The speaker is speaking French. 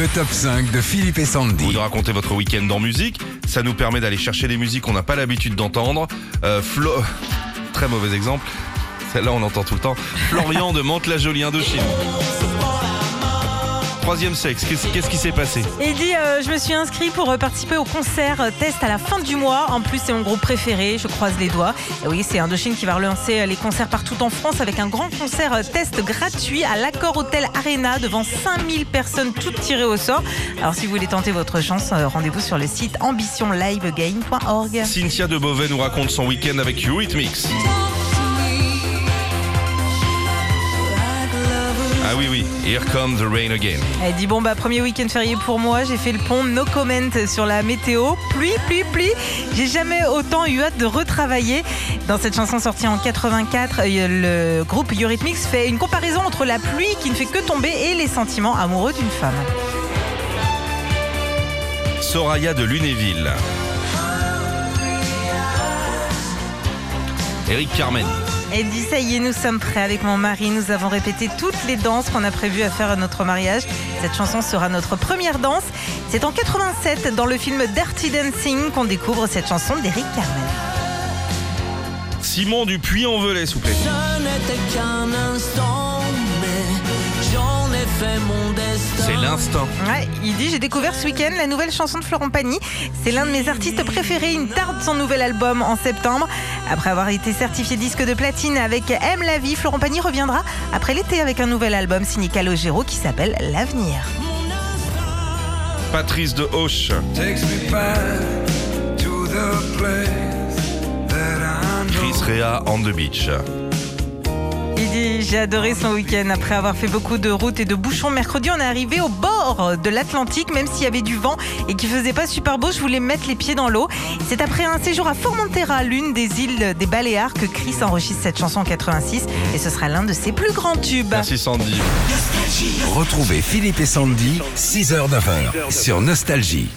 Le top 5 de Philippe et Vous Sandy. nous racontez votre week-end en musique. Ça nous permet d'aller chercher des musiques qu'on n'a pas l'habitude d'entendre. Euh, Flo... Très mauvais exemple. Celle-là, on l'entend tout le temps. Florian de Mantes-la-Jolie Indochine. Troisième sexe, qu'est-ce qui s'est passé dit euh, Je me suis inscrit pour euh, participer au concert euh, test à la fin du mois. En plus, c'est mon groupe préféré. Je croise les doigts. Et oui, c'est Indochine qui va relancer euh, les concerts partout en France avec un grand concert test gratuit à l'Accord Hotel Arena devant 5000 personnes, toutes tirées au sort. Alors, si vous voulez tenter votre chance, rendez-vous sur le site ambitionlivegame.org. Cynthia de Beauvais nous raconte son week-end avec Eurythmics. Here comes the rain again. Elle dit bon bah premier week-end férié pour moi, j'ai fait le pont, no comment sur la météo, pluie, pluie, pluie. J'ai jamais autant eu hâte de retravailler. Dans cette chanson sortie en 84, euh, le groupe Eurythmics fait une comparaison entre la pluie qui ne fait que tomber et les sentiments amoureux d'une femme. Soraya de Lunéville. Eric Carmen. Elle dit ça y est, nous sommes prêts avec mon mari. Nous avons répété toutes les danses qu'on a prévues à faire à notre mariage. Cette chanson sera notre première danse. C'est en 87 dans le film Dirty Dancing qu'on découvre cette chanson d'Eric Carmen. Simon Dupuis en velay, s'il vous plaît. Ce n'était qu'un instant, mais l'instant. Ouais, il dit j'ai découvert ce week-end la nouvelle chanson de Florent Pagny. C'est l'un de mes artistes préférés. Il tarde son nouvel album en septembre. Après avoir été certifié disque de platine avec Aime la vie, Florent Pagny reviendra après l'été avec un nouvel album signé Calogero qui s'appelle L'avenir. Patrice de Hoche. Takes me back to the place that I know. Chris Rea on the beach. J'ai adoré son week-end après avoir fait beaucoup de routes et de bouchons. Mercredi, on est arrivé au bord de l'Atlantique, même s'il y avait du vent et qu'il faisait pas super beau. Je voulais mettre les pieds dans l'eau. C'est après un séjour à Formentera, l'une des îles des Baléares, que Chris enregistre cette chanson en 86 et ce sera l'un de ses plus grands tubes. Merci Sandy. Retrouvez Philippe et Sandy, 6h-9h, sur Nostalgie.